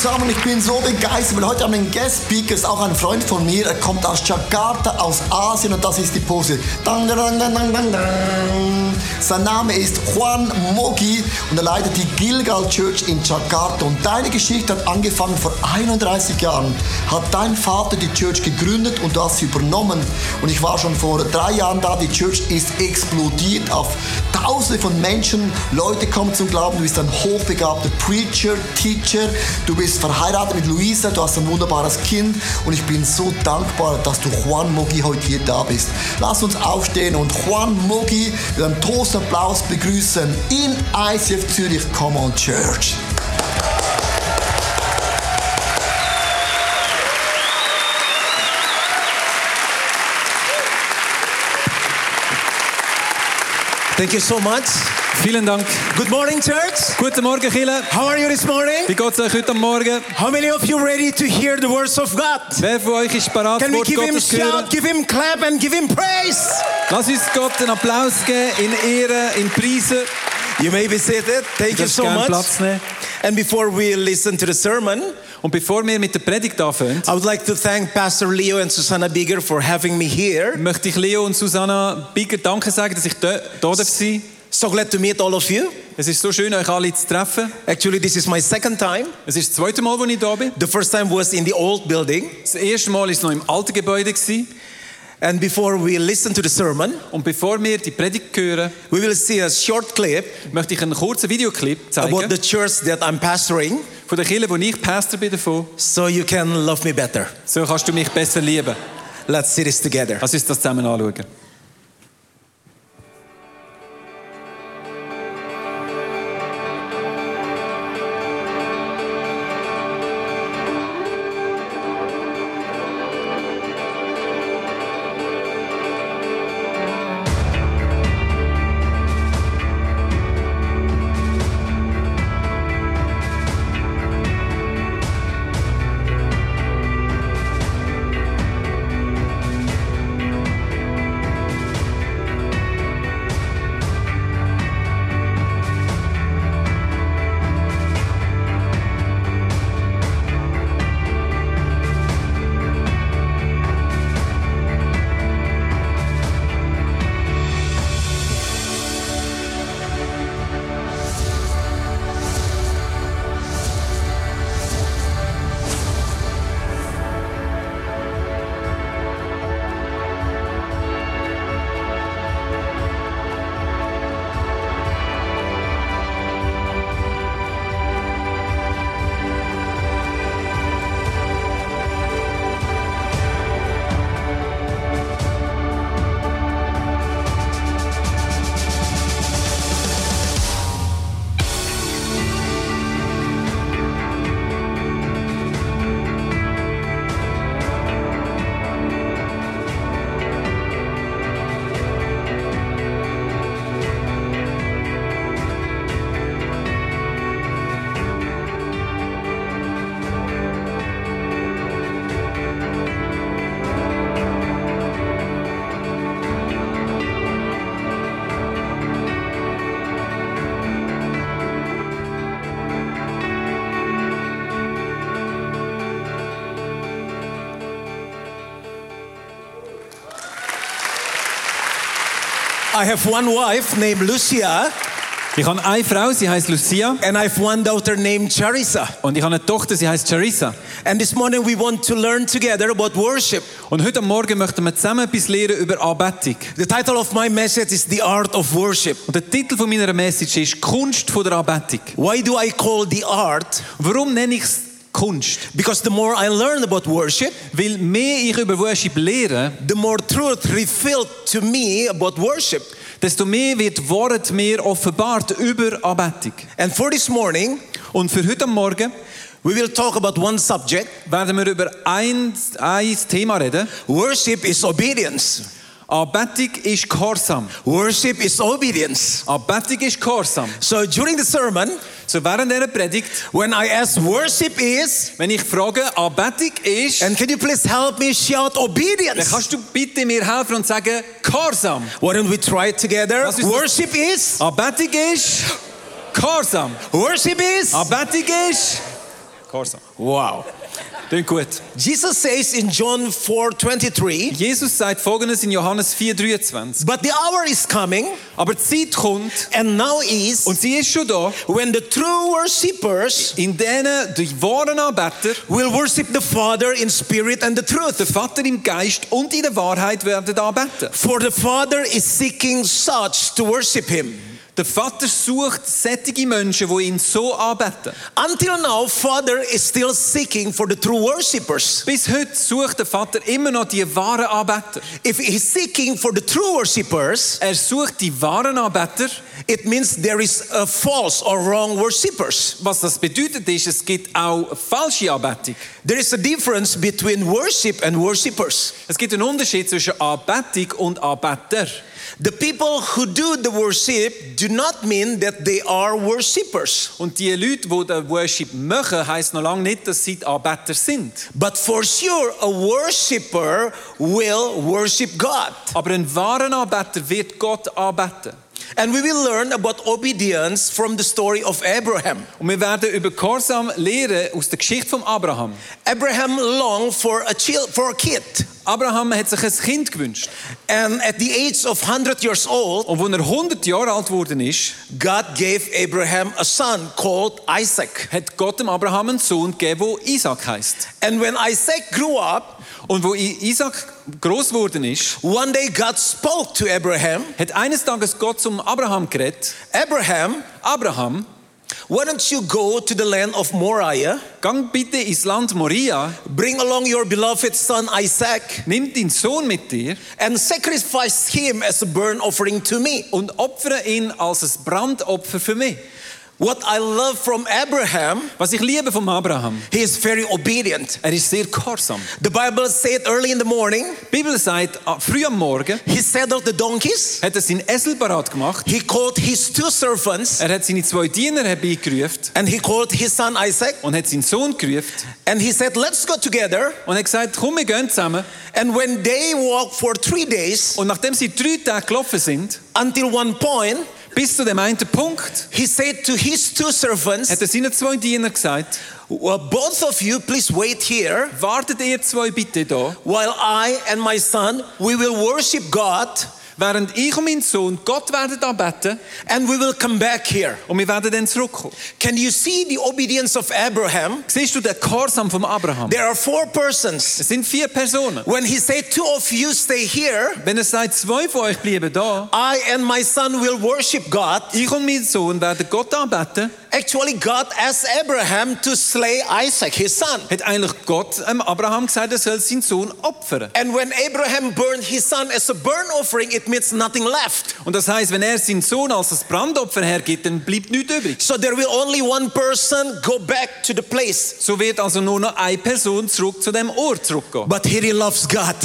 zusammen, ich bin so begeistert, weil heute haben wir einen Guest Speaker, ist auch ein Freund von mir, er kommt aus Jakarta, aus Asien und das ist die Pose. Dang, dang, dang, dang, dang, dang. Sein Name ist Juan Mogi und er leitet die Gilgal Church in Jakarta. Und deine Geschichte hat angefangen vor 31 Jahren. Hat dein Vater die Church gegründet und du hast sie übernommen. Und ich war schon vor drei Jahren da, die Church ist explodiert auf Tausende von Menschen. Leute kommen zum Glauben, du bist ein hochbegabter Preacher, Teacher, du bist verheiratet mit Luisa, du hast ein wunderbares Kind und ich bin so dankbar, dass du Juan Mogi heute hier da bist. Lass uns aufstehen und Juan Mogi mit einem Toastapplaus begrüßen in ICF Zürich Come on Church. Thank you so much. Vielen Dank. Good morning, church. Guten Morgen, Chile. How are you this morning? Wie geht's euch heute Morgen? How many of you ready to hear the words of God? Wer von euch ist bereit, Can we Wort give him Gottes hören? shout, give him clap, and give him praise? Lass uns Gott einen Applaus geben, in Ehre, in Preisen. You may be seated. Thank you so much. Platz nehmen. And before we listen to the sermon, Und bevor wir mit der Predigt anfangen, I would like to thank Pastor Leo and Susanna Bigger for having me here. möchte ich Leo und Susanna Bigger Danke sagen, dass ich da, da darf sein So glad to meet all of you. Es ist so schön, euch alle zu treffen. Actually, this is my second time. Es ist das zweite Mal, wo ich da bin. The first time was in the old building. Das erste Mal es noch im alten Gebäude. Gewesen. And before we listen to the sermon, Und bevor wir die Predigt hören, we will see a short clip möchte ich einen kurzen Videoclip about zeigen the church that I'm pastoring von der Kirche, wo ich Pastor bin davon. so you can love me better. So kannst du mich besser lieben. Let's see this together. Lass uns das zusammen anschauen. I have one wife named Lucia, Ich habe eine Frau, sie heißt Lucia. and I have one daughter named Charissa. Und ich habe eine Tochter, sie heißt Charissa. And this morning we want to learn together about worship. Und heute Morgen möchten wir zusammen etwas lernen über Anbetung. The title of my message is The Art of Worship. Und der Titel von meiner Message ist Kunst von der Anbetung. Why do I call the art? Warum nenne ich es Kunst? Because the more I learn about worship, Weil mehr ich über Worship lehre, the more truth revealed to me about worship. Desto mehr wird Wort mir offenbart über Anbetung. And for this morning, Und für heute Morgen we will talk about one subject. werden wir über ein, ein Thema reden. Worship is obedience. Anbetung ist Gehorsam. Worship is obedience. Anbetung ist Gehorsam. So during the sermon, So während dieser Predigt, when I ask worship is, wenn ich frage, Anbetung ist, and can you please help me shout dann obedience? kannst du bitte mir helfen und sagen, Gehorsam. Why don't we try it together? Was ist das? Worship is, Anbetung ist Gehorsam. worship is, Anbetung ist Gehorsam. Wow. Klingt gut. Jesus says in John 4:23, Jesus sagt folgendes in Johannes 4,23. but the hour is coming, Aber die Zeit kommt, and now is, und sie ist schon da, when the true worshippers in denen die wahren Anbeter will worship the Father in spirit and the truth. den Vater im Geist und in der Wahrheit werden anbeten. For the Father is seeking such to worship him. Der Vater sucht sättige Menschen, die ihn so anbeten. Until now, Father is still seeking for the true worshippers. Bis heute sucht der Vater immer noch die wahren Anbeter. If he's seeking for the true worshippers, Er sucht die wahren Anbeter. it means there is a false or wrong worshippers. Was das bedeutet ist, es gibt auch falsche Anbetung. There is a difference between worship and worshippers. Es gibt einen Unterschied zwischen Anbetung und Anbeter. The people who do the worship do not mean that they are worshippers. Und die Leute, die den Worship machen, heisst noch lange nicht, dass sie die Anbeter sind. But for sure, a worshipper will worship God. Aber ein wahrer Anbeter wird Gott anbeten. And we will learn about obedience from the story of Abraham. Und wir werden über Gehorsam lehren aus der Geschichte von Abraham. Abraham longed for a child, for a kid. Abraham hat sich ein Kind gewünscht. And at the age of 100 years old, Und als er 100 Jahre alt geworden ist, God gave Abraham a son called Isaac. hat Gott dem Abraham einen Sohn gegeben, der Isaac heißt. And when Isaac grew up, Und wo Isaac groß geworden ist, one day God spoke to Abraham, hat eines Tages Gott zum Abraham geredet. Abraham, Abraham, why don't you go to the land of Moriah, gang bitte ins Land Moria, bring along your beloved son Isaac, nimm deinen Sohn mit dir and sacrifice him as a burnt offering to me. und opfere ihn als ein Brandopfer für mich. What I love from Abraham, Was ich liebe vom Abraham, he is very obedient. er ist sehr gehorsam. The Bible said early in the morning, Bibel sagt, ah, früh am Morgen he saddled the donkeys, hat er seinen Esel parat gemacht. he called his two servants, Er hat seine zwei Diener herbeigerufen and he called his son Isaac, und hat seinen Sohn gerufen and he said, Let's go together. und hat gesagt, komm, wir gehen zusammen. And when they walked for three days, Und nachdem sie drei Tage gelaufen sind, until one point, bis zu dem einen Punkt, he said to his two servants, hat er seinen zwei Dienern gesagt, well, Both of you, please wait here. Wartet ihr zwei bitte da, while I and my son, we will worship God während ich und mein Sohn Gott werden anbeten and we will come back here. und wir werden dann zurückkommen. Can you see the obedience of Abraham? Siehst du den Gehorsam vom Abraham? There are four persons. Es sind vier Personen. When he said, Two of you stay here, Wenn er sagt, zwei von euch bleiben da, I and my son will worship God. ich und mein Sohn werden Gott anbeten, Actually, God asked Abraham to slay Isaac, his son. hat eigentlich Gott ähm, Abraham gesagt, er soll seinen Sohn opfern. And when Abraham burned his son as a burnt offering, it means nothing left. Und das heißt, wenn er seinen Sohn als das Brandopfer hergibt, dann bleibt nichts übrig. So there will only one person go back to the place. So wird also nur noch eine Person zurück zu dem Ort zurückgehen. But he loves God.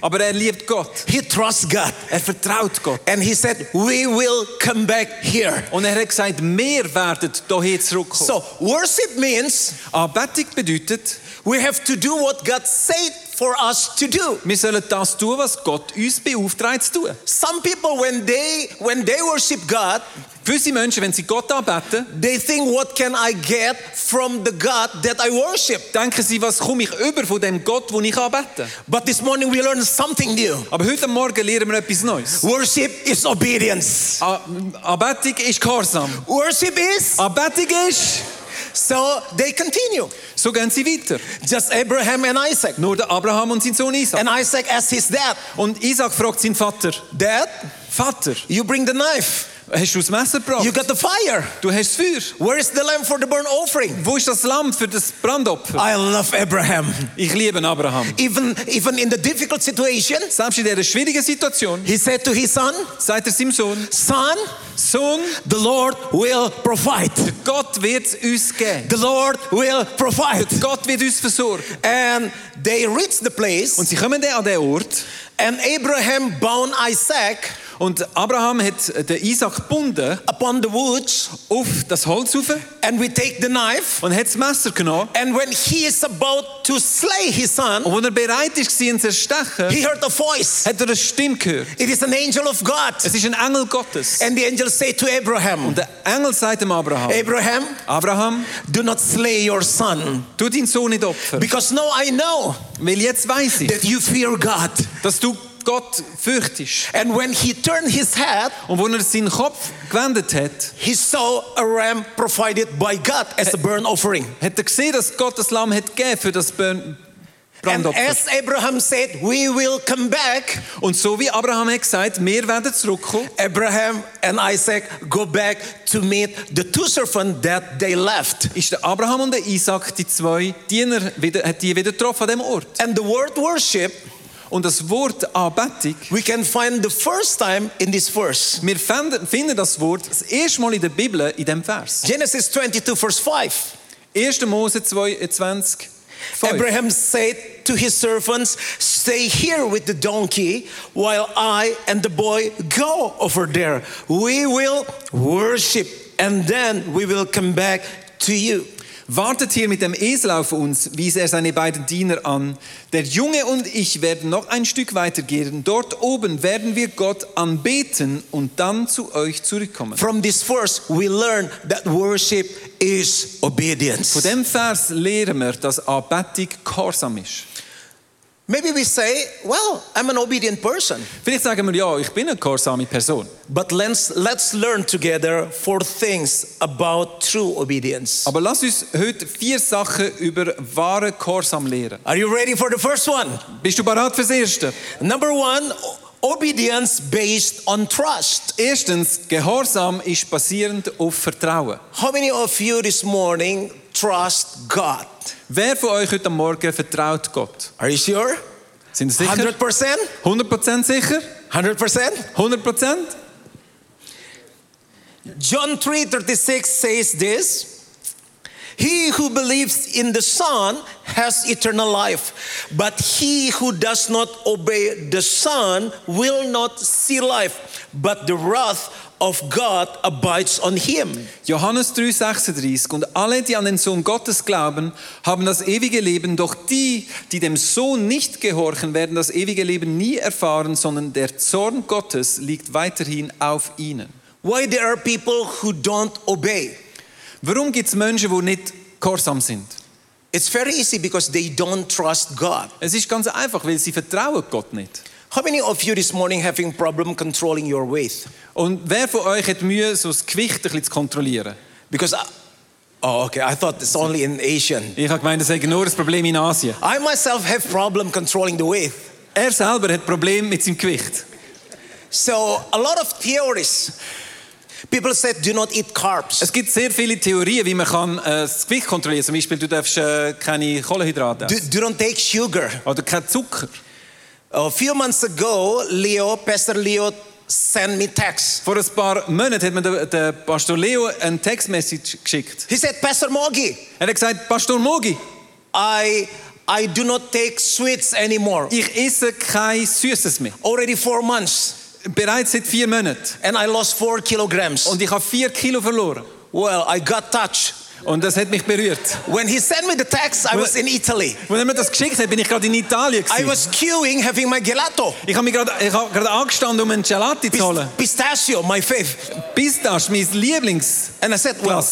Aber er liebt Gott. He trusts God. Er vertraut Gott. And he said, We will come back here. Und er hat gesagt, wir werden hierher zurückkommen. So worship means Anbetung bedeutet, we have to do what God said for us to do. wir sollen das tun, was Gott uns beauftragt zu tun. Some people, when they when they worship God, Gewisse Menschen, wenn sie Gott anbeten, they think, What can I get from the God that I worship? denken sie, was komme ich über von dem Gott, den ich anbete. But this morning we learned something new. Aber heute Morgen lernen wir etwas Neues. Worship is obedience. A- Anbetung ist Gehorsam. Worship is Anbetung ist, so they continue. so gehen sie weiter. Just Abraham and Isaac. Nur der Abraham und sein Sohn Isaac. And Isaac asked his dad, Und Isaac fragt seinen Vater, Dad, Vater, you bring the knife. Hast du das Messer gebracht? You got the fire. Du hast das Feuer. Where is the lamb for the burnt offering? Wo ist das Lamm für das Brandopfer? I love Abraham. Ich liebe Abraham. Even, even in the difficult situation, Selbst in dieser schwierigen Situation he said to his son, sagt er seinem Sohn, Son, Sohn, the Lord will provide. Gott wird es uns geben. The Lord will provide. Gott wird uns versorgen. And they reached the place, Und sie kommen dann an den Ort and Abraham bound Isaac Und Abraham hat den Isaac gebunden upon the woods, auf das Holz rauf and we take the knife. und hat das Messer genommen. And when he is about to slay his son, Und als er bereit war, ihn zu erstechen, he heard a voice. hat er eine Stimme gehört. It is an angel of God. Es ist ein Engel Gottes. And the angel said to Abraham, Und der Engel sagt dem Abraham, Abraham, Abraham, do not slay your son. tu deinen Sohn nicht opfern. Because now I know Weil jetzt weiß ich, that you fear God. dass du Gott fürchtest. And when he turned his head, Und als er seinen Kopf gewendet hat, he saw a ram provided by God as a burnt offering. hat er gesehen, dass Gott das Lamm hat gegeben für das Burn- And as Abraham said, we will come back, Und so wie Abraham hat gesagt, wir werden zurückkommen, Abraham and Isaac go back to meet the two servants that they left. ist der Abraham und der Isaac, die zwei Diener, wieder, hat die wieder getroffen an dem Ort. And the word worship, Und das Wort Anbetung, we can find the first time in this verse. wir finden, finden das Wort das erste Mal in der Bibel in dem Vers. Genesis 22, verse 5. 1. Mose 22, äh, 5. Abraham said to his servants, Stay here with the donkey while I and the boy go over there. We will worship and then we will come back to you. Wartet hier mit dem Esel auf uns, wies er seine beiden Diener an. Der Junge und ich werden noch ein Stück weitergehen. Dort oben werden wir Gott anbeten und dann zu euch zurückkommen. From this verse, we learn that worship is Von obedience. dem Vers lehren wir, dass Anbetung Gehorsam ist. Maybe we say, Well, I'm an obedient person. Vielleicht sagen wir, ja, ich bin eine gehorsame Person. But let's, let's learn together four things about true obedience. Aber lass uns heute vier Sachen über wahre Gehorsam lehren. Are you ready for the first one? Bist du bereit fürs Erste? Number one, obedience based on trust. Erstens, Gehorsam ist basierend auf Vertrauen. How many of you this morning trust God? Wer von euch heute Morgen vertraut Gott? Are you sure? Sind Sie sicher? 100%? 100% sicher? 100%? 100%? John 3:36 says this. He who believes in the Son has eternal life, but he who does not obey the Son will not see life, but the wrath of God abides on him. Johannes 3,36 Und alle, die an den Sohn Gottes glauben, haben das ewige Leben, doch die, die dem Sohn nicht gehorchen, werden das ewige Leben nie erfahren, sondern der Zorn Gottes liegt weiterhin auf ihnen. Why there are people who don't obey? Warum gibt es Menschen, die nicht gehorsam sind? It's very easy because they don't trust God. Es ist ganz einfach, weil sie vertrauen Gott nicht. How many of you this morning having problem controlling your weight? Und wer von euch hat Mühe, so das Gewicht ein bisschen zu kontrollieren? Because I, oh okay, I thought it's only in Asian. Ich habe gemeint, das sei nur ein Problem in Asien. I myself have problem controlling the weight. Er selber hat Probleme mit seinem Gewicht. So a lot of theories. People said do not eat carbs. Es gibt sehr viele Theorien, wie man kann, äh, das Gewicht kontrollieren kann. Zum Beispiel, du darfst äh, keine Kohlenhydrate Do, essen. do not take sugar. Oder kein Zucker. A few months ago, Leo, Pastor Leo, sent me text. Vor ein paar Monaten hat mir der, Pastor Leo eine Textmessage geschickt. He said, Pastor Mogi, Er hat gesagt, Pastor Mogi, I I do not take sweets anymore. ich esse kein Süßes mehr. Already four months, Bereits seit vier Monaten. and I lost four kilograms. Und ich habe vier Kilo verloren. Well, I got touched. Und das hat mich berührt. When he sent me the text, I was in Italy. Als er mir das geschickt hat, bin ich gerade in Italien. I gewesen. was queuing, having my gelato. Ich habe mich gerade, ich habe gerade angestanden, um einen Gelati zu holen. Pist- pistachio, my favorite. Pistache, mein Lieblingsklasse. And I said, well,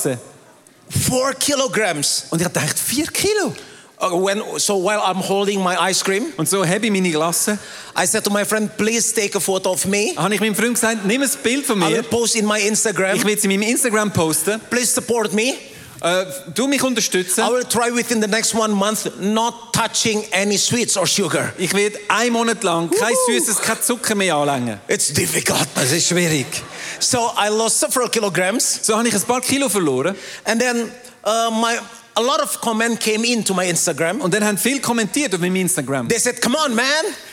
four kilograms. Und ich gedacht, vier Kilo. Uh, when, so while I'm holding my ice cream, Und so habe ich meine Glasse. I said to my friend, please take a photo of me. Habe ich meinem Freund gesagt, nimm ein Bild von I will mir. post in my Instagram. Ich will es in meinem Instagram posten. Please support me. Äh, du mich unterstützen. I will try within the next one month not touching any sweets or sugar. Ich werde einen Monat lang kein Süßes, kein Zucker mehr anlängen. It's difficult. Es ist schwierig. So I lost several kilograms, So habe ich ein paar Kilo verloren. and then uh, my a lot of comment came into my Instagram. Und dann haben viele kommentiert auf meinem Instagram. They said, "Come on, man,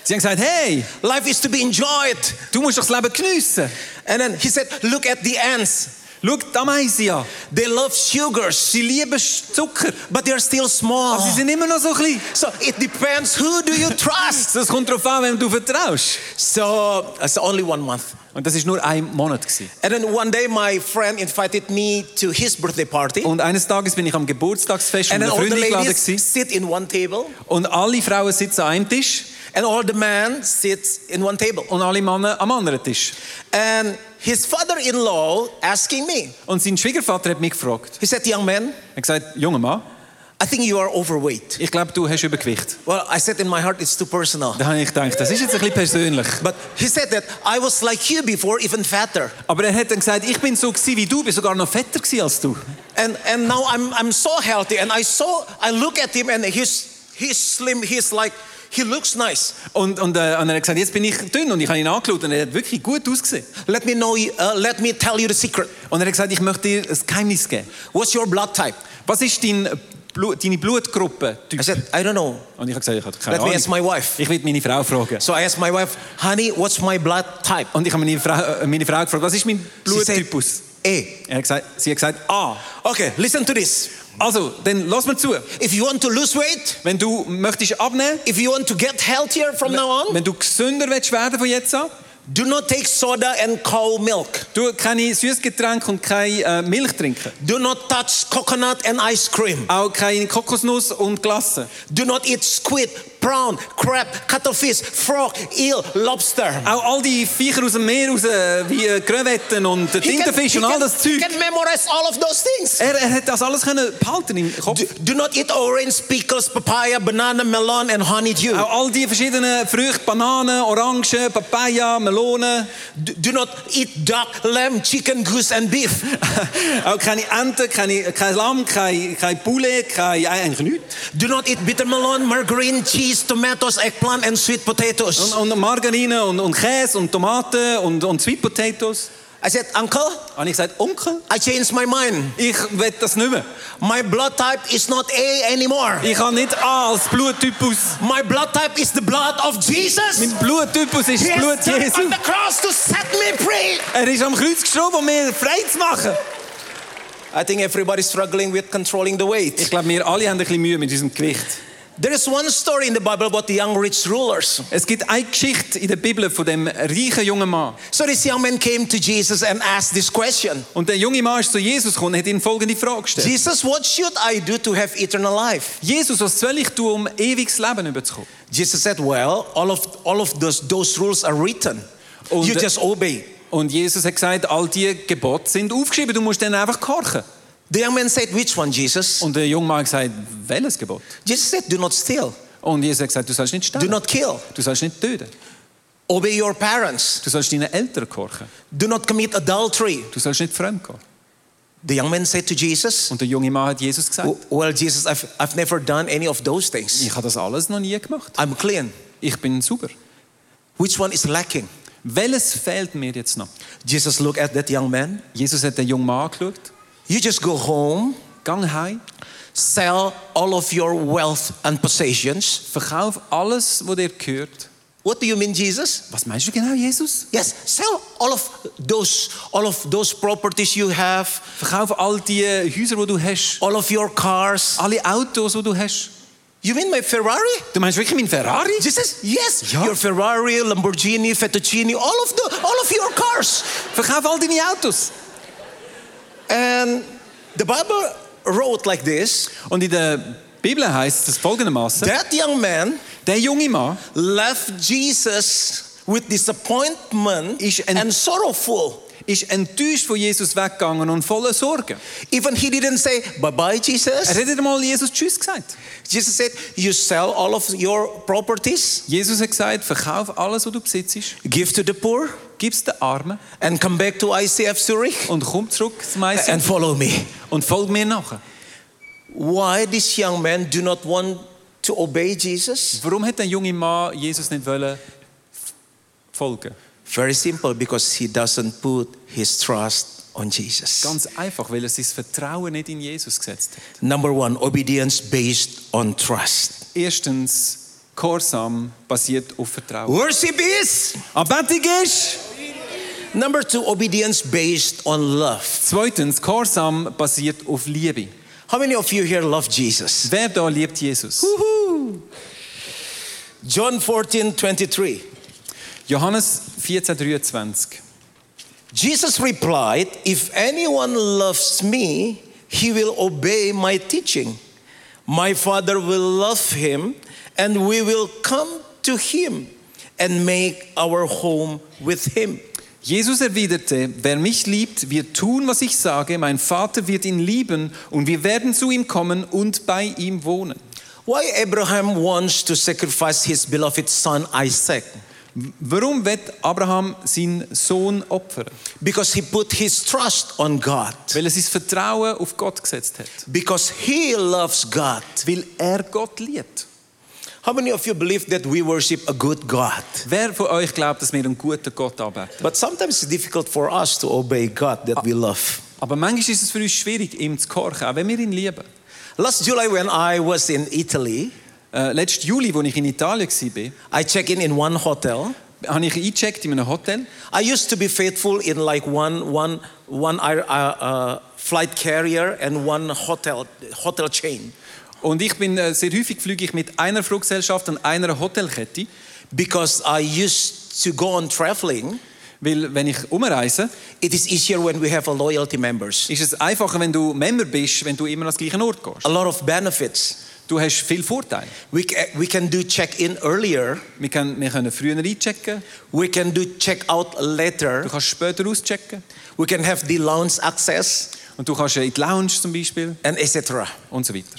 Sie haben gesagt, hey, life is to be enjoyed." du musst doch das Leben geniessen. And then he said, "Look at the ants." Schau die Ameisen an. They love sugars, Sie lieben Zucker. but they're still small. Aber sie sind immer noch so klein. So it depends who do you trust. Das kommt darauf an, wem du vertraust. so it's only one month. Und das war nur ein Monat. Gewesen. And then one day my friend invited me to his birthday party. Und eines Tages bin ich am Geburtstagsfest von einer Freundin eingeladen. Gewesen. sit in one table, Und alle Frauen sitzen an einem Tisch and all the men sit in one table. und alle Männer am anderen Tisch. And his father-in-law asking me, Und sein Schwiegervater hat mich gefragt. he said, "Young man, Er gesagt, junger Mann, I think you are overweight." ich glaube, du hast Übergewicht. Well, I said in my heart, it's too personal. Da habe ich gedacht, das ist jetzt ein bisschen persönlich. But he said that I was like you before, even fatter. Aber er hat dann gesagt, ich bin so gewesen wie du, bin sogar noch fetter gewesen als du. And and now I'm I'm so healthy. And I saw I look at him and he's he's slim. He's like he looks nice. Und, und, äh, und er hat gesagt, jetzt bin ich dünn und ich habe ihn angeschaut und er hat wirklich gut ausgesehen. Let me know. you- Uh, let me tell you the secret. Und er hat gesagt, ich möchte dir ein Geheimnis geben. What's your blood type? Was ist dein Blut, deine Blutgruppe? I said I don't know. Und ich habe gesagt, ich habe keine Let me Ahnung. ask my wife. Ich will meine Frau fragen. So I asked my wife, honey, what's my blood type? Und ich habe meine Frau, äh, meine Frau gefragt, was ist mein Bluttypus? A. Er hat gesagt, sie hat gesagt, A. Okay, listen to this. Also, dann lass mir zu. If you want to lose weight, Wenn du möchtest abnehmen, if you want to get healthier from now on, wenn du gesünder willst werden von jetzt an, do not take soda and cow milk. du keine Süßgetränke und keine äh, Milch trinken. Do not touch coconut and ice cream. Auch keine Kokosnuss und Glasse. Do not eat squid, prawn, crab, cuttlefish, frog, eel, lobster. Auch all die Viecher aus dem Meer raus, äh, wie äh, Krevetten und He Tintenfisch he und all das He Zeug. can memorize all of those things. Er, er hat das alles können behalten im Kopf. Do, do not eat orange, pickles, papaya, banana, melon, and honeydew. Auch all die verschiedenen Früchte, Bananen, Orangen, Papaya, Melonen. Do, do not eat duck, lamb, chicken, goose, and beef. Auch keine Ente, keine, kein Lamm, kein, kein Poulet, kein, eigentlich nichts. Do not eat bitter melon, margarine, cheese, tomatoes, eggplant, and sweet potatoes. Und, und Margarine und, und Käse und Tomaten und, und Sweet Potatoes. I said, Uncle, Und ich gesagt, Onkel, I changed my mind. ich will das nicht mehr. My blood type is not A anymore. Ich habe nicht A als Bluttypus. My blood type is the blood of Jesus. Mein Bluttypus ist He das Blut Jesu. on the cross to set me free. Er ist am Kreuz gestorben, um mir frei zu machen. I think everybody's struggling with controlling the Ich weight. glaube, wir alle haben ein bisschen Mühe mit unserem Gewicht. There is one story in the Bible about the young rich rulers. Es gibt eine Geschichte in der Bibel von dem reichen jungen Mann. So this young man came to Jesus and asked this question. Und der junge Mann ist zu Jesus gekommen und hat ihm folgende Frage gestellt. Jesus, what should I do to have eternal life? Jesus, was soll ich tun, um ewiges Leben überzukommen? Jesus said, well, all of, all of those, those rules are written. Und- you just obey. Und Jesus hat gesagt, all die Gebote sind aufgeschrieben, du musst dann einfach gehorchen. The young man said, which one, Jesus? Und der junge Mann hat gesagt, welches Gebot? Jesus said, do not steal. Und Jesus gesagt, du sollst nicht Do stehlen. not kill. Du sollst nicht töten. Obey your parents. Du sollst deinen Eltern gehorchen. Do not commit adultery. Du sollst nicht fremd gehen. The young man said to Jesus, Und der junge Mann hat Jesus gesagt, well, Jesus, I've, I've never done any of those things. ich habe das alles noch nie gemacht. I'm clean. Ich bin sauber. Which one is lacking? Welches fehlt mir jetzt noch? Jesus looked at that young man. Jesus hat den jungen Mann angeschaut. You just go home, Gang heim, sell all of your wealth and possessions. verkauf alles, was dir gehört. What do you mean, Jesus? Was meinst du genau, Jesus? Yes, sell all of those, all of those properties you have, Verkauf all die Häuser, die du hast. all of your cars. Alle Autos, die du hast. You mean my Ferrari? Du meinst wirklich mein Ferrari? Jesus, yes. Ja. Your Ferrari, Lamborghini, Fettuccine, all of the, all of your cars. Verkauf all deine Autos. And the Bible wrote like this: Und in der Bibel heißt es folgendermaßen: that young man Der junge Mann left Jesus with disappointment and sorrowful. Ist enttäuscht von Jesus weggegangen und voller Sorgen. Even he didn't say bye bye, Jesus. Er hat nicht einmal Jesus Tschüss gesagt. Jesus said, You sell all of your properties, Jesus hat gesagt: Verkauf alles, was du besitzt, give to the poor, gib es den Armen and come back to ICF Zurich und komm zurück zum ICF and follow me. und folg mir nachher. Why this young man do not want to obey Jesus? Warum hat der junge Mann Jesus nicht wollen folgen? Very simple, because he doesn't put his trust on Jesus. Ganz einfach, weil er sein Vertrauen nicht in Jesus gesetzt hat. Number one, obedience based on trust. Erstens, Gehorsam basiert auf Vertrauen. Worship is Anbetung ist Number two, obedience based on love. Zweitens, Gehorsam basiert auf Liebe. How many of you here love Jesus? Wer da liebt Jesus? John 14, 23. Johannes 14, 23. Jesus replied, If anyone loves me, he will obey my teaching. My Father will love him, and we will come to him and make our home with him. Jesus erwiderte, wer mich liebt, wird tun, was ich sage, mein Vater wird ihn lieben und wir werden zu ihm kommen und bei ihm wohnen. Why Abraham wants to sacrifice his beloved son Isaac? Warum wird Abraham seinen Sohn opfern? Because he put his trust on God. Weil er sein Vertrauen auf Gott gesetzt hat. Because he loves God. Weil er Gott liebt. How many of you believe that we worship a good God? Wer von euch glaubt, dass wir einen guten Gott anbeten? But sometimes it's difficult for us to obey God that we love. Aber manchmal ist es für uns schwierig, ihm zu gehorchen, auch wenn wir ihn lieben. Last July, when I was in Italy, Äh, letzten Juli, als ich in Italien war, I checked in in one hotel. habe ich eingecheckt in einem Hotel. I used to be faithful in like one, one, one uh, uh, flight carrier and one hotel, hotel chain. Und ich bin äh, sehr häufig fliege ich mit einer Fluggesellschaft und einer Hotelkette, Because I used to go on traveling, weil wenn ich umreise, it is easier when we have a loyalty members. ist es einfacher, wenn du Member bist, wenn du immer an den gleichen Ort gehst. A lot of benefits. Du hast viel Vorteile. We, we can do check-in earlier. Wir können, wir können früher einchecken, We can do check-out du later. kannst später auschecken We can have the lounge access und du kannst in die Lounge zum Beispiel and etc. und so weiter.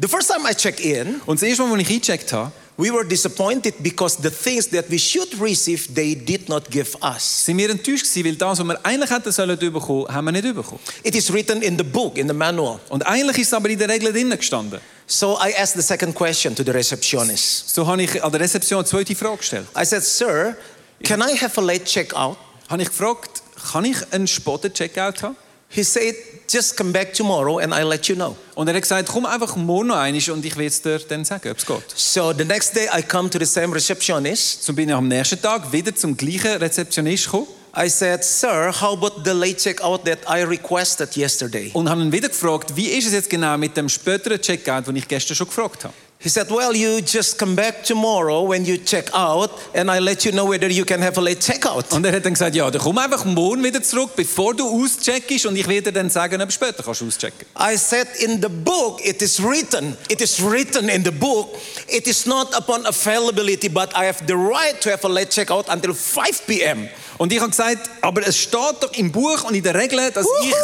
The first time I checked in, Und das erste Mal, als ich eingecheckt habe, we were disappointed because the things that we should receive, they did not give us. sind wir enttäuscht gewesen, weil das, was wir eigentlich hätten sollen bekommen, haben wir nicht bekommen. It is written in the book, in the manual. Und eigentlich ist es aber in der Regel drinnen gestanden. So I asked the second question to the receptionist. So habe ich an der Rezeption eine zweite Frage gestellt. I said, Sir, can I have a late checkout? Habe ich gefragt, kann ich einen späten Checkout haben? He said, Just come back tomorrow and I'll let you know. Und er hat gesagt, komm einfach morgen noch einmal und ich werde dir dann sagen, ob es geht. So the next day I come to the same receptionist. So bin ich am nächsten Tag wieder zum gleichen Rezeptionist gekommen I said, Sir, how about the late checkout that I requested yesterday? und habe ihn wieder gefragt, wie ist es jetzt genau mit dem späteren Checkout, den ich gestern schon gefragt habe. He said, Well, you just come back tomorrow when you check out, and I let you know whether you can have a late checkout. Und er hat dann gesagt, ja, dann komm einfach morgen wieder zurück, bevor du auscheckst und ich werde dir dann sagen, ob du später kannst auschecken. I said, In the book, it is written, it is written in the book, it is not upon availability, but I have the right to have a late checkout until 5 p.m. Und ich habe gesagt, aber es steht doch im Buch und in der Regel, dass ich,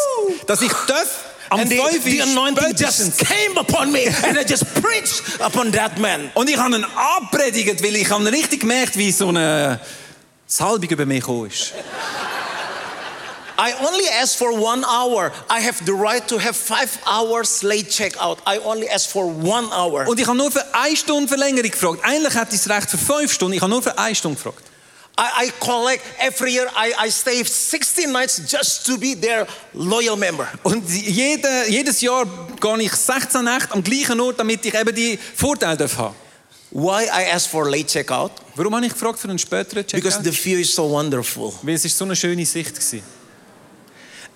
dass ich darf And the, 5 the anointing just came upon me, and I just preached upon that man. Und ich habe ihn abpredigt, weil ich habe richtig gemerkt, wie so eine Salbung über mich gekommen ist. I only asked for one hour. I have the right to have five hours late checkout. I only asked for one hour. Und ich habe nur für eine Stunde Verlängerung gefragt. Eigentlich hätte ich das Recht für fünf Stunden. Ich habe nur für eine Stunde gefragt. I, I collect every year. I, I stay 16 nights just to be their loyal member. Und jede, jedes Jahr gehe ich 16 Nächte am gleichen Ort, damit ich eben die Vorteile darf haben Why I asked for late checkout? Warum habe ich gefragt für einen späteren Because Checkout? the view is so wonderful. Weil es ist so eine schöne Sicht war.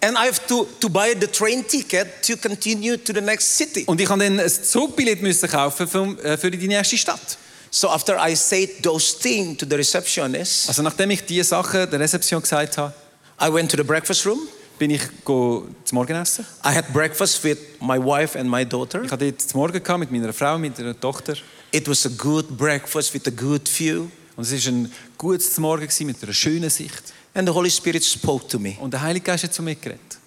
And I have to, to buy the train ticket to continue to the next city. Und ich habe dann ein Zugbillett müssen kaufen für, äh, für die nächste Stadt. So after I said those things to the receptionist, Also nachdem ich diese Sachen der Rezeption gesagt habe, I went to the breakfast room. bin ich go zum Morgenessen. I had breakfast with my wife and my daughter. Ich hatte dort zum Morgen gehabt mit meiner Frau, mit ihrer Tochter. It was a good breakfast with a good view. Und es war ein gutes Morgen gewesen, mit einer schönen Sicht. And the Holy Spirit spoke to me. Und der Heilige Geist hat zu mir geredet.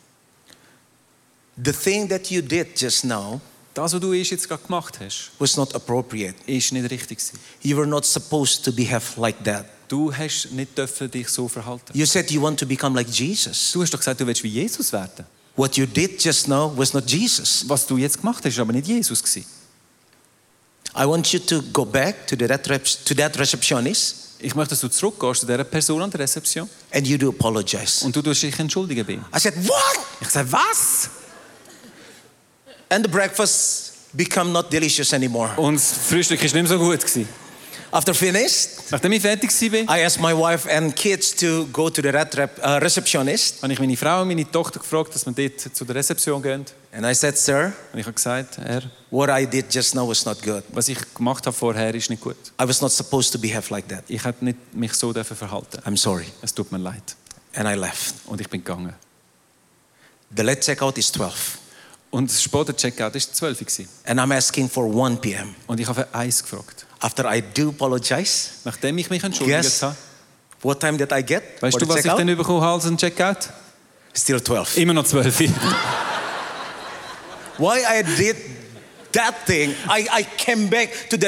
The thing that you did just now Das, was du jetzt gerade gemacht hast, was not appropriate. ist nicht richtig. You were not supposed to behave like that. Du hast nicht dürfen dich so verhalten. You said you want to become like Jesus. Du hast doch gesagt, du willst wie Jesus werden. What you did just now was not Jesus. Was du jetzt gemacht hast, ist aber nicht Jesus gewesen. I want you to go back to, the, to that receptionist Ich möchte, dass du zurückgehst zu dieser Person an der Rezeption and you do apologize. und du tust dich entschuldigen bei ihm. I said, What? Ich sage, was? And the breakfast become not delicious anymore. Und das Frühstück ist nicht mehr so gut gewesen. After finished, Nachdem ich fertig war, I asked my wife and kids to go to the red rep, uh, receptionist. habe ich meine Frau und meine Tochter gefragt, dass wir dort zu der Rezeption gehen. And I said, Sir, Und ich habe gesagt, Herr, what I did just now was not good. was ich gemacht habe vorher, ist nicht gut. I was not supposed to behave like that. Ich hätte nicht mich so dürfen verhalten. I'm sorry. Es tut mir leid. And I left. Und ich bin gegangen. The late checkout is 12. Und das späte Checkout war 12 Uhr. And I'm asking for 1 p.m. Und ich habe für eins gefragt. After I do apologize, Nachdem ich mich entschuldigt habe, what time did I get? weißt du, was ich dann bekommen habe als ein Checkout? Still 12. Immer noch 12 Uhr. Why I did that thing, I, I came back to, the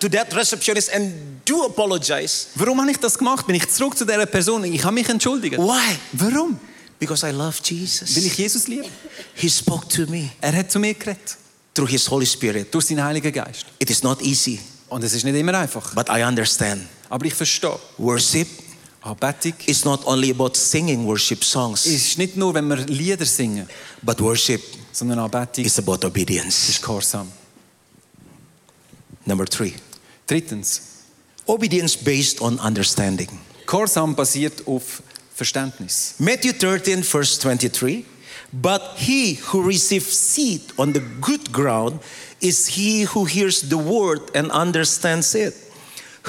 to that receptionist and do apologize. Warum habe ich das gemacht? Bin ich zurück zu dieser Person? Ich habe mich entschuldigt. Why? Warum? Because I love Weil Jesus. ich Jesus liebe. He spoke to me Er hat zu mir geredet. through His Holy Spirit. Durch seinen Heiligen Geist. It is not easy, Und es ist nicht immer einfach. but I understand. Aber ich verstehe. Worship Anbetung is not only about singing worship songs, ist nicht nur, wenn wir Lieder singen, but worship sondern Anbetung is about obedience. ist Gehorsam. Number three, Drittens. obedience based on understanding. Gehorsam basiert auf Verständnis. Matthew 13, verse 23. But he who receives seed on the good ground is he who hears the word and understands it,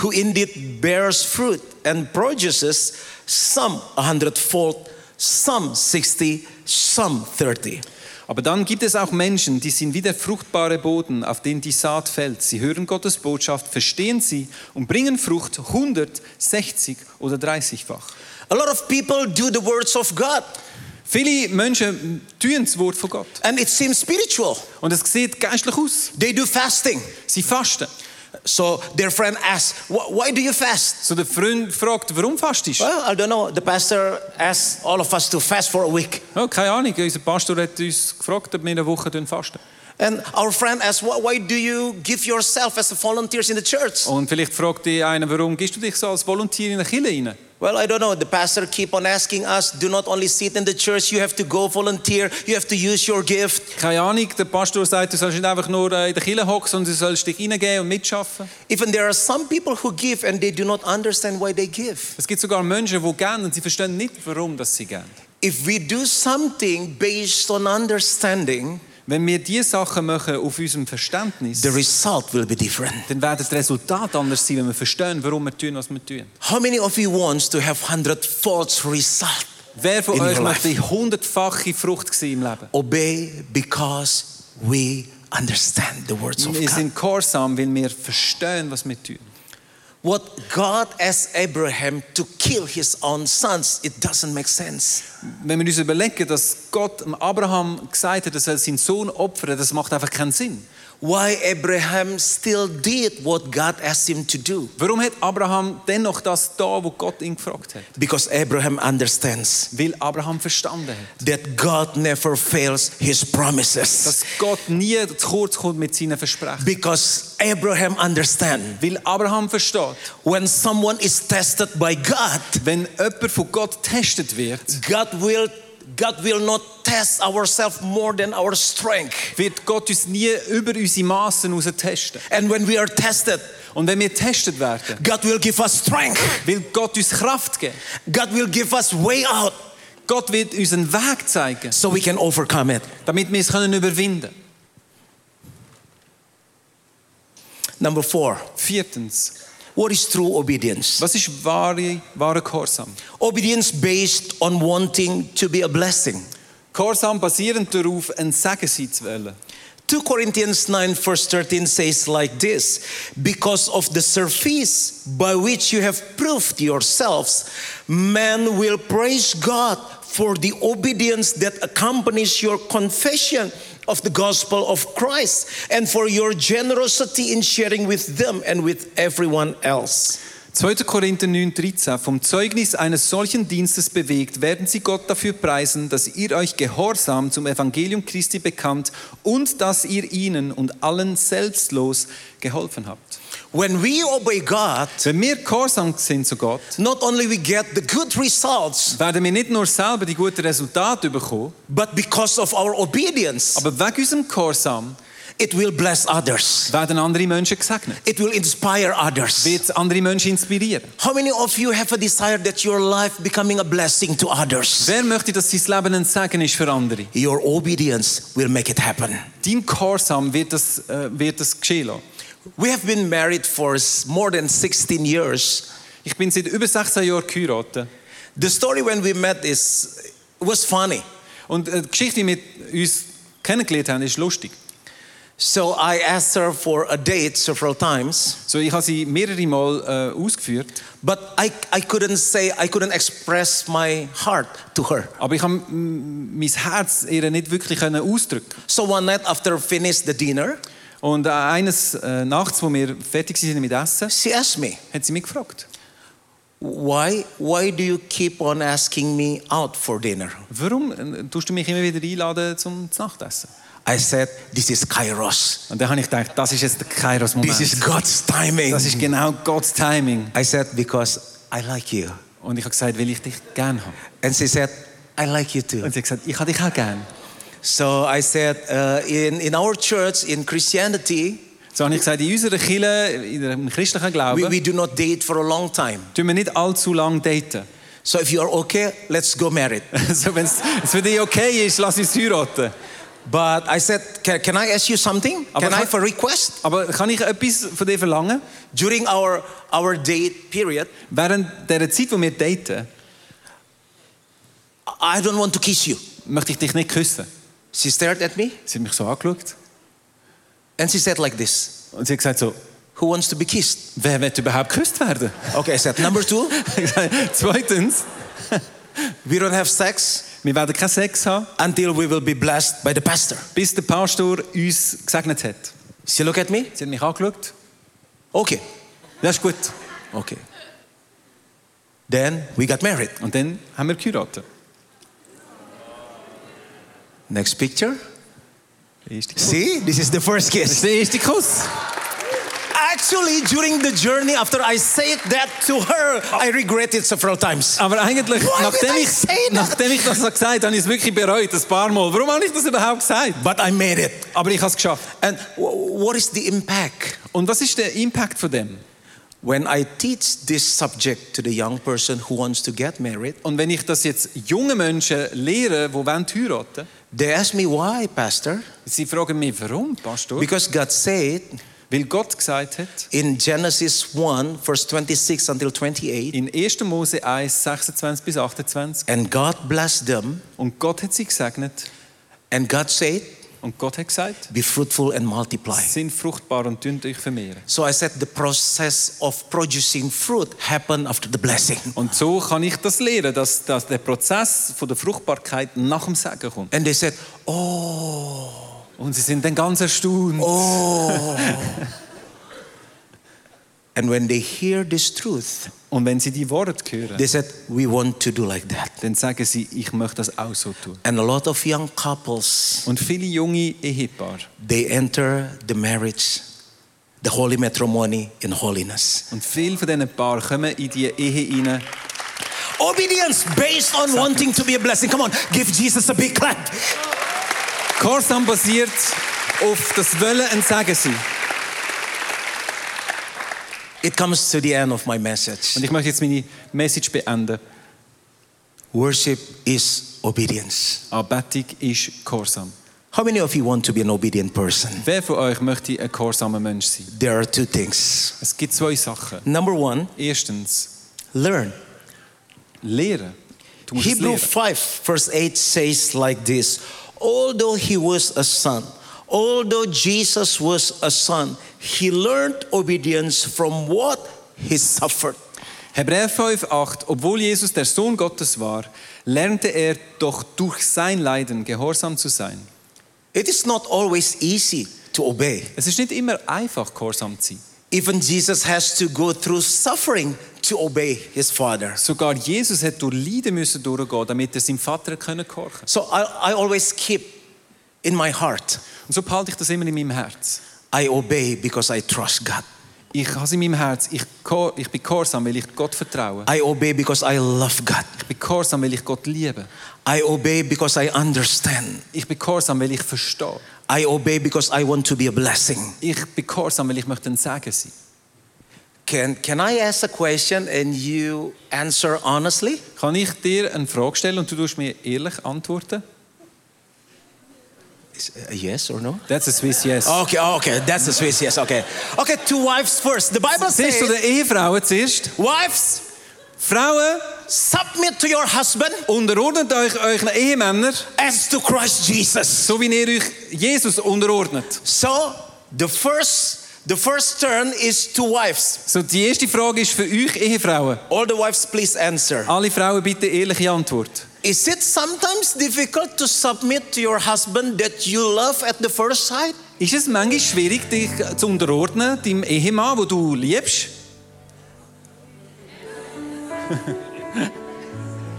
who indeed bears fruit and produces some a hundredfold, some 60, some 30. Aber dann gibt es auch Menschen, die sind wie der fruchtbare Boden, auf den die Saat fällt. Sie hören Gottes Botschaft, verstehen sie und bringen Frucht 100, 60 oder 30-fach. A lot of people do the words of God, Viele Menschen tun das Wort von Gott. and it seems spiritual. Und es sieht geistlich aus. They do fasting. Sie fasten. So their friend asks, "Wh- Why do you fast? So der Freund fragt, warum fastest du? Well, I don't know. The pastor asked all of us to fast for a week. Oh, keine Ahnung, unser Pastor hat uns gefragt, ob wir eine Woche fasten. And our friend asked, "Why do you give yourself as a volunteers in the church? Und vielleicht fragt dich einer, warum gehst du dich so als Volontier in der Kirche rein? Well, I don't know. The pastor keep on asking us, do not only sit in the church, you have to go volunteer, you have to use your gift. Keine Ahnung, der Pastor sagt, du sollst nicht einfach nur äh, in der Kirche hocken, sondern du sollst dich reingehen und mitschaffen. Even there are some people who give and they do not understand why they give. Es gibt sogar Menschen, die gehen und sie verstehen nicht, warum dass sie gehen. If we do something based on understanding, Wenn wir diese Sachen machen auf unserem Verständnis, the result will be different. dann wird das Resultat anders sein, wenn wir verstehen, warum wir tun, was wir tun. How many of you wants to have hundredfold result? Wer von In euch möchte die hundertfache Frucht im Leben? Obey because we understand the words of Wir God. sind gehorsam, weil wir verstehen, was wir tun. What God asked Abraham to kill his own sons, it doesn't make sense. Wenn wir uns überlegen, dass Gott Abraham gesagt hat, er soll seinen Sohn opfern, das macht einfach keinen Sinn. Why Abraham still did what God asked him to do? Warum hat Abraham dennoch das da, wo Gott ihn gefragt hat? Because Abraham understands Weil Abraham verstanden hat, that God never fails his promises. dass Gott nie zu kurz kommt mit seinen Versprechen. Because Abraham understands Weil Abraham versteht, when someone is tested by God, wenn jemand von Gott getestet wird, God will God will not test ourselves more than our strength. wird Gott uns nie über unsere heraus testen. And when we are tested, Und wenn wir getestet werden, God will give us strength. will Gott uns Kraft geben. God will give us way out Gott wird uns einen Weg zeigen, so we can overcome it. damit wir es können überwinden können. Number four, Viertens, what is true obedience? was ist wahre, wahre Gehorsam? Obedience based on wanting to be a blessing. Gehorsam basierend darauf, ein Segen sein zu wollen. 2 Corinthians 9, verse 13 says like this Because of the surface by which you have proved yourselves, men will praise God for the obedience that accompanies your confession of the gospel of Christ and for your generosity in sharing with them and with everyone else. 2. Korinther 9,13 Vom Zeugnis eines solchen Dienstes bewegt, werden sie Gott dafür preisen, dass ihr euch gehorsam zum Evangelium Christi bekannt und dass ihr ihnen und allen selbstlos geholfen habt. When we obey God, Wenn wir gehorsam sind zu Gott, not only we get the good results, werden wir nicht nur selber die guten Resultate bekommen, but because of our obedience, aber wegen unserem Gehorsam It will bless others. werden andere Menschen gesegnet. It will inspire others. Wird andere Menschen inspirieren. How many of you have a desire that your life becoming a blessing to others? Wer möchte, dass sein Leben ein Segen ist für andere? Your obedience will make it happen. Dein Gehorsam wird das, äh, wird das geschehen lassen. We have been married for more than 16 years. Ich bin seit über 16 Jahren geheiratet. The story when we met is was funny. Und äh, die Geschichte, wie wir uns kennengelernt haben, ist lustig. So I asked her for a date several times, So, ich habe sie mehrere Mal äh, ausgeführt, but I, I couldn't say, I couldn't express my heart to her. aber ich habe mein Herz ihr nicht wirklich können ausdrücken. So one night after finished the dinner, Und äh, eines äh, Nachts, wo wir fertig waren mit Essen, she asked me, hat sie mich gefragt, why, why do you keep on asking me out for dinner? warum äh, tust du mich immer wieder einladen zum Nachtessen? I said, this is Kairos. Und dann habe ich gedacht, das ist jetzt der Kairos-Moment. This is God's timing. Das ist genau Gottes Timing. I said, because I like you. Und ich habe gesagt, weil ich dich gern habe. And she said, I like you too. Und sie hat gesagt, ich habe dich auch gern. So I said, uh, in, in our church, in Christianity, So habe ich gesagt, in unserer Kirche, in dem christlichen Glauben, we, we do not date for a long time. tun wir nicht allzu lang daten. So if you are okay, let's go married. Also wenn es für dich okay ist, lass uns heiraten. But I said, can, can I ask you something? Aber Can I have a request? Aber kann ich etwas von dir verlangen? During our, our date period, Während der Zeit, wo wir daten, I don't want to kiss you. möchte ich dich nicht küssen. She stared at me Sie hat mich so angeschaut and she said like this, und sie hat gesagt so, who wants to be kissed? wer wird überhaupt geküsst werden? Okay, I said, number two, Zweitens, we don't have sex wir werden keinen Sex haben, until we will be blessed by the pastor. bis der Pastor uns gesegnet hat. She looked at me, Sie hat mich angeschaut. okay, Das ist gut. okay. Then we got married. Und dann haben wir geheiratet. Next picture. Der erste Kuss. See, this is the first kiss. ist der erste Kuss. Actually, during the journey, after I said that to her, I regret it several times. Aber eigentlich, Why nachdem did I ich, say that? nachdem ich das so gesagt habe, habe ich es wirklich bereut, ein paar Mal. Warum habe ich das überhaupt gesagt? But I made it. Aber ich habe es geschafft. And what is the impact? Und was ist der Impact von dem? When I teach this subject to the young person who wants to get married, Und wenn ich das jetzt jungen Menschen lehre, die wollen heiraten, they ask me why, Pastor? sie fragen mich, warum, Pastor? Because God said Weil Gott gesagt hat, in Genesis 1, verse 26 until 28, in 1. Mose 1, 26 bis 28, and God blessed them, und Gott hat sie gesegnet, and God said, und Gott hat gesagt, Be fruitful and multiply. sind fruchtbar und dünnt euch vermehren. So I said the process of producing fruit happened after the blessing. Und so kann ich das lehren, dass, dass der Prozess von der Fruchtbarkeit nach dem Segen kommt. And they said, Oh, Und sie sind dann ganz erstaunt. oh. and when they hear this truth, Und wenn sie die Worte hören, they said, We want to do like that. dann sagen sie, ich möchte das auch so tun. And a lot of young couples, Und viele junge Ehepaare they enter the marriage, the holy matrimony in holiness. und viele von diesen Paaren kommen in die Ehe hinein. Obedience based on wanting to be a blessing. Come on, give Jesus a big clap. Gehorsam basiert auf das Wollen und Sagen sein. It comes to the end of my message. Und ich möchte jetzt meine Message beenden. Worship is obedience. Anbetung ist Gehorsam. How many of you want to be an obedient person? Wer von euch möchte ein gehorsamer Mensch sein? There are two things. Es gibt zwei Sachen. Number one, Erstens, learn. lehren. Du musst es Hebrew 5, verse 8 says like this Although he was a son, although Jesus was a son, he learned obedience from what he suffered. Hebräer 5, 8. Obwohl Jesus der Sohn Gottes war, lernte er doch durch sein Leiden gehorsam zu sein. It is not always easy to obey. Es ist nicht immer einfach, gehorsam zu sein. Even Jesus has to go through suffering to obey his father. Sogar Jesus hat durch Leiden müssen durchgehen, damit er seinem Vater können gehorchen. So I, I always keep in my heart, Und so behalte ich das immer in meinem Herz. I obey because I trust God. Ich habe es in meinem Herz. Ich, ich bin gehorsam, weil ich Gott vertraue. I obey because I love God. Ich bin gehorsam, weil ich Gott liebe. I obey because I understand. Ich bin gehorsam, weil ich verstehe. I obey because I want to be a blessing. Ich bin gehorsam, weil ich möchte ein Segen sein. Can, can I ask a question and you answer honestly? Kann ich dir eine Frage stellen und du tust mir ehrlich antworten? Is- uh, yes or no? That's a Swiss yes. Okay, okay, that's the Swiss, yes, okay. Okay, two wives first. The Bible Siehst du says, den Ehefrauen zuerst? wives, Frauen, submit to your husband unterordnet euch euren Ehemänner, as to Christ Jesus. so wie ihr euch Jesus unterordnet. So, the first, the first turn is to wives. So, die erste Frage ist für euch Ehefrauen. All the wives, please answer. Alle Frauen bitte ehrliche Antwort. Is it sometimes difficult to submit to your husband that you love at the first sight? Ist es manchmal schwierig, dich zu unterordnen, deinem Ehemann, wo du liebst?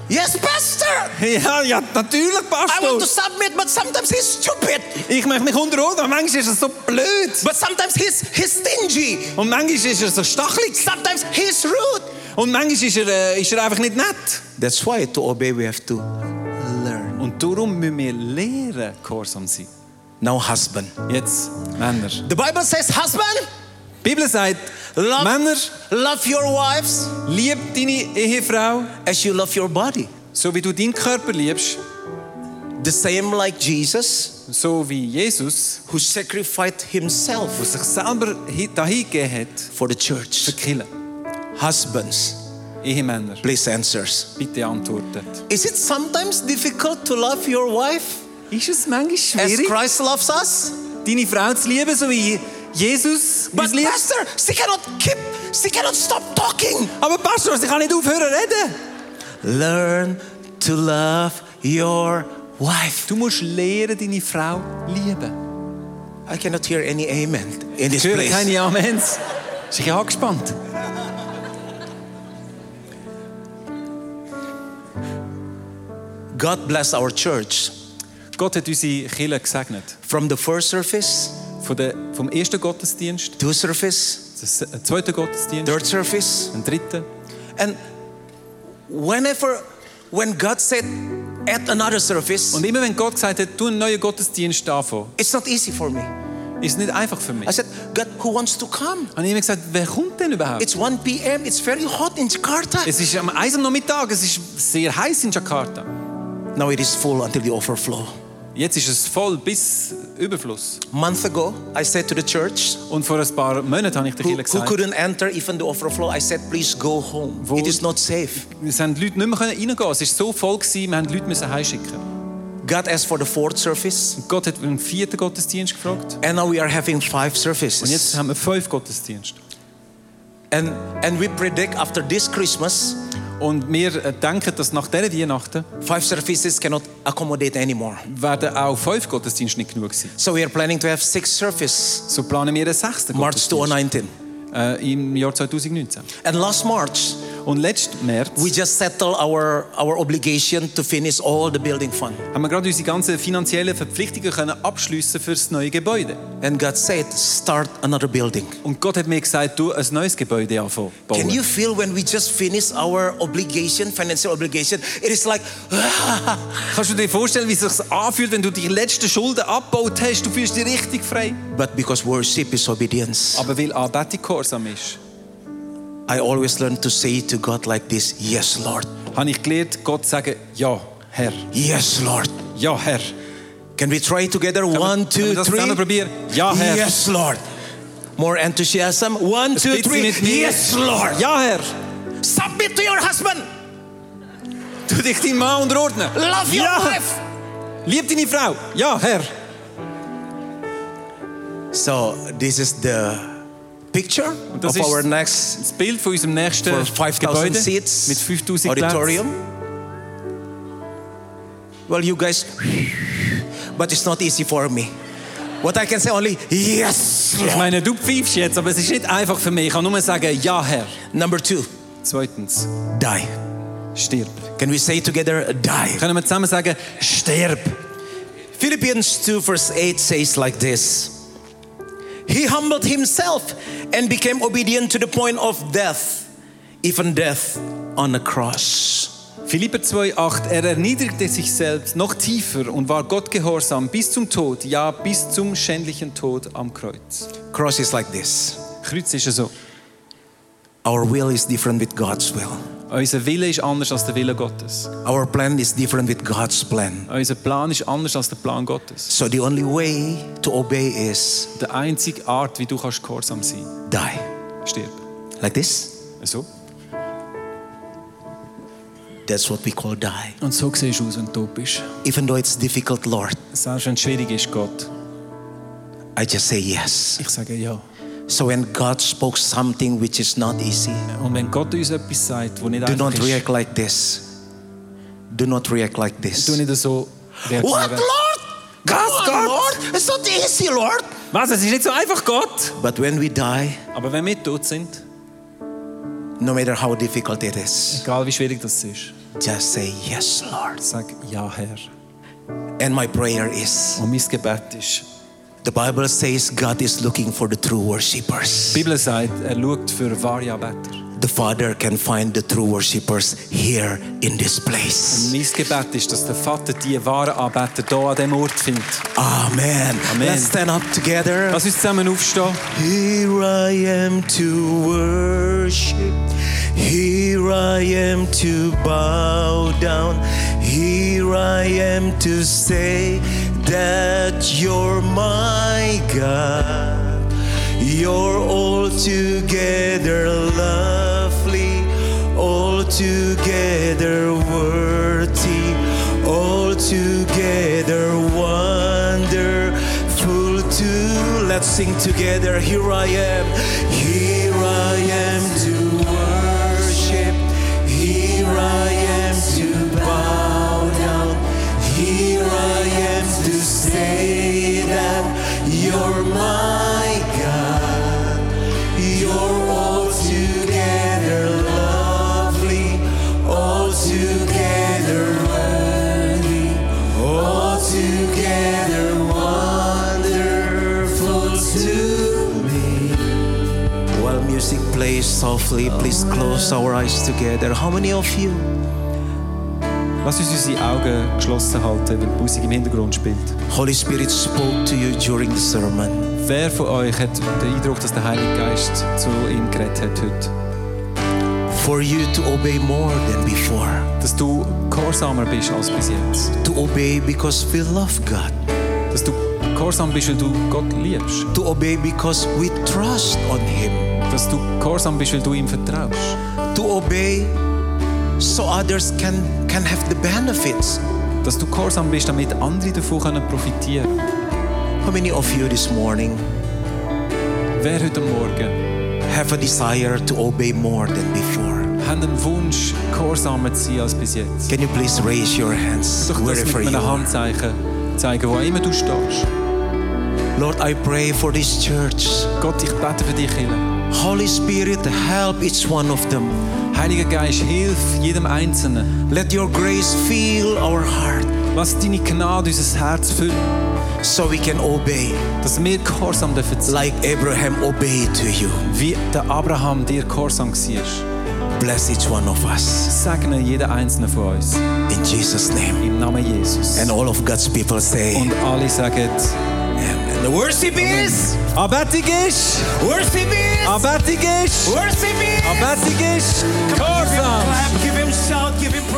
Yes, Pastor. Ja, ja, natürlich, I want to Pastor. submit, but sometimes he's stupid. Ich möchte mich unterordnen, aber manchmal ist er so blöd. But sometimes he's, he's stingy. Und manchmal ist er so stachelig. Sometimes he's rude. Und manchmal ist er, ist er einfach nicht nett. That's why to obey we have to learn. Und darum müssen wir lernen, gehorsam sein. Now, husband. Jetzt, Männer. The Bible says, husband, Die Bibel sagt, love, Männer, love your wives lieb deine Ehefrau, as you love your body. so wie du deinen Körper liebst, The same like Jesus, so wie Jesus, who sacrificed himself der sich selber hi- dahingegeben hat, for the für church. die Kirche. Husbands, Ehemänner, please answers. bitte antwortet. Is it sometimes difficult to love your wife Ist es manchmal as schwierig, Christ loves us? deine Frau zu lieben, so wie Jesus But uns liebt? Pastor, she cannot keep, she cannot stop talking. Aber Pastor, ich kann nicht aufhören zu reden. Learn to love your wife. Du musst lernen, deine Frau lieben. I cannot hear any amen in this Ich höre place. keine Amens. Ist ich angespannt? God bless our church Gott hat unsere Kirche gesegnet. from the first service, Von der, vom ersten Gottesdienst, two service, zum zweiten Gottesdienst, third service, den dritten. and whenever when God said at another service, Und immer wenn Gott gesagt hat, du einen neuen Gottesdienst anfangen, it's not easy for me. ist nicht einfach für mich. I said, God, who wants to come? habe ich immer gesagt, wer kommt denn überhaupt? It's 1 p.m. It's very hot in Jakarta. Es ist am 1 am Nachmittag, es ist sehr heiß in Jakarta. Now it is full until the overflow. Jetzt ist es voll bis Überfluss. Month ago, I said to the church Und vor ein paar Monaten habe ich der who, Kirche who couldn't enter even the overflow, I said, please go home. Wo- It is not safe. es haben Leute nicht mehr reingehen. Es war so voll, gewesen, wir haben Leute müssen heimschicken. God asked for the fourth service, Und Gott hat den vierten Gottesdienst gefragt. and now we are having five services. Und jetzt haben wir fünf Gottesdienste. And, and we predict after this Christmas, Und wir äh, denken, dass nach dieser Weihnachten five services cannot accommodate anymore. werden auch fünf Gottesdienste nicht genug sein. So we are planning to have six services So planen wir einen sechsten March Gottesdienst 2019. äh, im Jahr 2019. And last March, Und letzten März we just settled our, our obligation to finish all the building fund. haben wir gerade unsere ganzen finanziellen Verpflichtungen können abschliessen für das neue Gebäude. And God said, start another building. Und Gott hat mir gesagt, du ein neues Gebäude anfangen. Can you feel when we just finish our obligation, financial obligation? It is like, Kannst du dir vorstellen, wie es sich anfühlt, wenn du die letzten Schulden abgebaut hast? Du fühlst dich richtig frei. but because worship is obedience, Aber weil Anbetung gehorsam ist, I always learn to say to God like this Yes, Lord. habe ich gelernt, Gott zu sagen, ja, Herr. Yes, Lord. Ja, Herr. Can we try together? One, wir two, three. probieren? Ja, Herr. Yes, Lord. More enthusiasm. One, two, three. two, Bitte three. mit. Yes, Lord. Ja, Herr. Submit to your husband. Du dich deinem Mann unterordnen. Love your ja. wife. Lieb deine Frau. Ja, Herr. So this is the picture das of ist our next Das Bild von unserem nächsten for 5000 Gebäude seats mit 5000 auditorium. Plätzen. Well, you guys, but it's not easy for me. What I can say only yes. Ich meine, du pfeifst jetzt, aber es ist nicht einfach für mich. Ich kann nur sagen, ja, Herr. Number two, Zweitens, die. stirb. Can we say together, die? Können wir zusammen sagen, stirb. Philippians 2 verse 8 says like this He humbled himself and became obedient to the point of death, even death on a cross. Philipper 2,8 Er erniedrigte sich selbst noch tiefer und war Gott gehorsam bis zum Tod, ja, bis zum schändlichen Tod am Kreuz. Cross is like this. Kreuz ist so. Our will is different with God's will. Unser Wille ist anders als der Wille Gottes. Our plan is different with God's plan. Unser Plan ist anders als der Plan Gottes. So the only way to obey is Die einzige Art, wie du kannst gehorsam sein die. stirb. Like this. So. That's what we call die. Und so siehst du aus, wenn du bist. Even though it's difficult, Lord, Selbst wenn es schwierig ist, Gott. I just say yes. Ich sage ja. So when God spoke something which is not easy, Und wenn Gott uns etwas sagt, wo nicht do not react like this. Do not react like this. nicht so. What, Lord? Was, Gott? Lord. It's not easy, Lord. Was? Es ist nicht so einfach, Gott. But when we die, Aber wenn wir tot sind, no matter how difficult it is, egal wie schwierig das ist, just say yes, Lord. sag ja, Herr. And my prayer is Und mein Gebet ist, the Bible says God is looking for the true worshippers. Bibel sagt, er schaut für wahre Anbeter. The Father can find the true worshippers here in this place. Mein Gebet ist, dass der Vater die wahren Anbeter hier an diesem Ort findet. Amen. Amen. Let's stand up together. Lass uns zusammen aufstehen. Here I am to worship. Here I am to bow down. Here I am to say that you're my God. You're altogether lovely, altogether worthy, altogether wonderful too. Let's sing together. Here I am, plays softly, please close our eyes together. How many of you Lass uns unsere Augen geschlossen halten, weil die Musik im Hintergrund spielt. Holy Spirit spoke to you during the sermon? Wer von euch hat den Eindruck, dass der Heilige Geist zu ihm geredet hat heute? For you to obey more than before. Dass du gehorsamer bist als bis jetzt. To obey because we love God. Dass du gehorsam bist, weil du Gott liebst. To obey because we trust on Him. Dass du gehorsam bist, weil du ihm vertraust. To obey so others can, can have the benefits. Dass du gehorsam bist, damit andere davon können profitieren How many of you this morning Wer heute Morgen have a desire to obey more than before? hat einen Wunsch, gehorsamer zu sein als bis jetzt? Can you please raise your hands Doch das wherever mit you einem are? Handzeichen zeigen, wo immer du stehst. Lord, I pray for this church. Gott, ich bete für dich, Hille. Holy Spirit, help each one of them. Heiliger Geist, hilf jedem Einzelnen. Let your grace fill our heart Lass deine Gnade unser Herz füllen, so we can obey dass wir gehorsam dürfen sein. like Abraham obeyed to you. Wie der Abraham dir gehorsam war. Bless each one of us. Segne jeden Einzelnen von uns. In Jesus' name. Im Namen Jesus. And all of God's people say, Und alle sagen, Amen. The worship is, Anbetung ist, worship is, Anbetung ist, worship is. Anbetung ist, Gehorsam. Clap, give him shout, give him praise.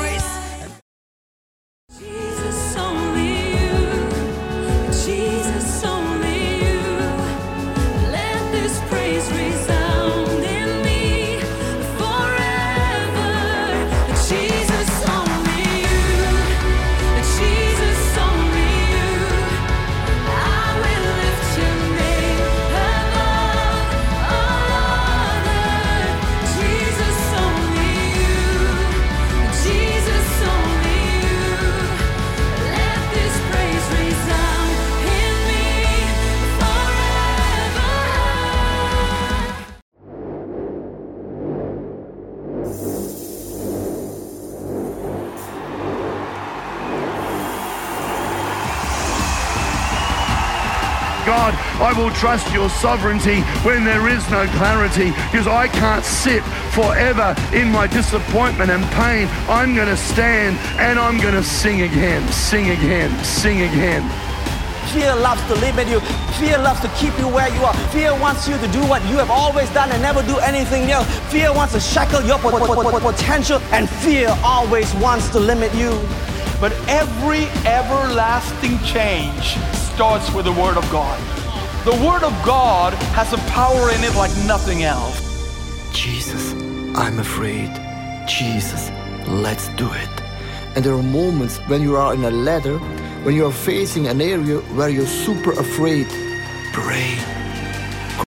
Trust your sovereignty when there is no clarity because I can't sit forever in my disappointment and pain. I'm going to stand and I'm going to sing again, sing again, sing again. Fear loves to limit you. Fear loves to keep you where you are. Fear wants you to do what you have always done and never do anything else. Fear wants to shackle your po- po- po- po- potential, and fear always wants to limit you. But every everlasting change starts with the Word of God. The Word of God has a power in it like nothing else. Jesus, I'm afraid. Jesus, let's do it. And there are moments when you are in a ladder, when you are facing an area where you're super afraid. Pray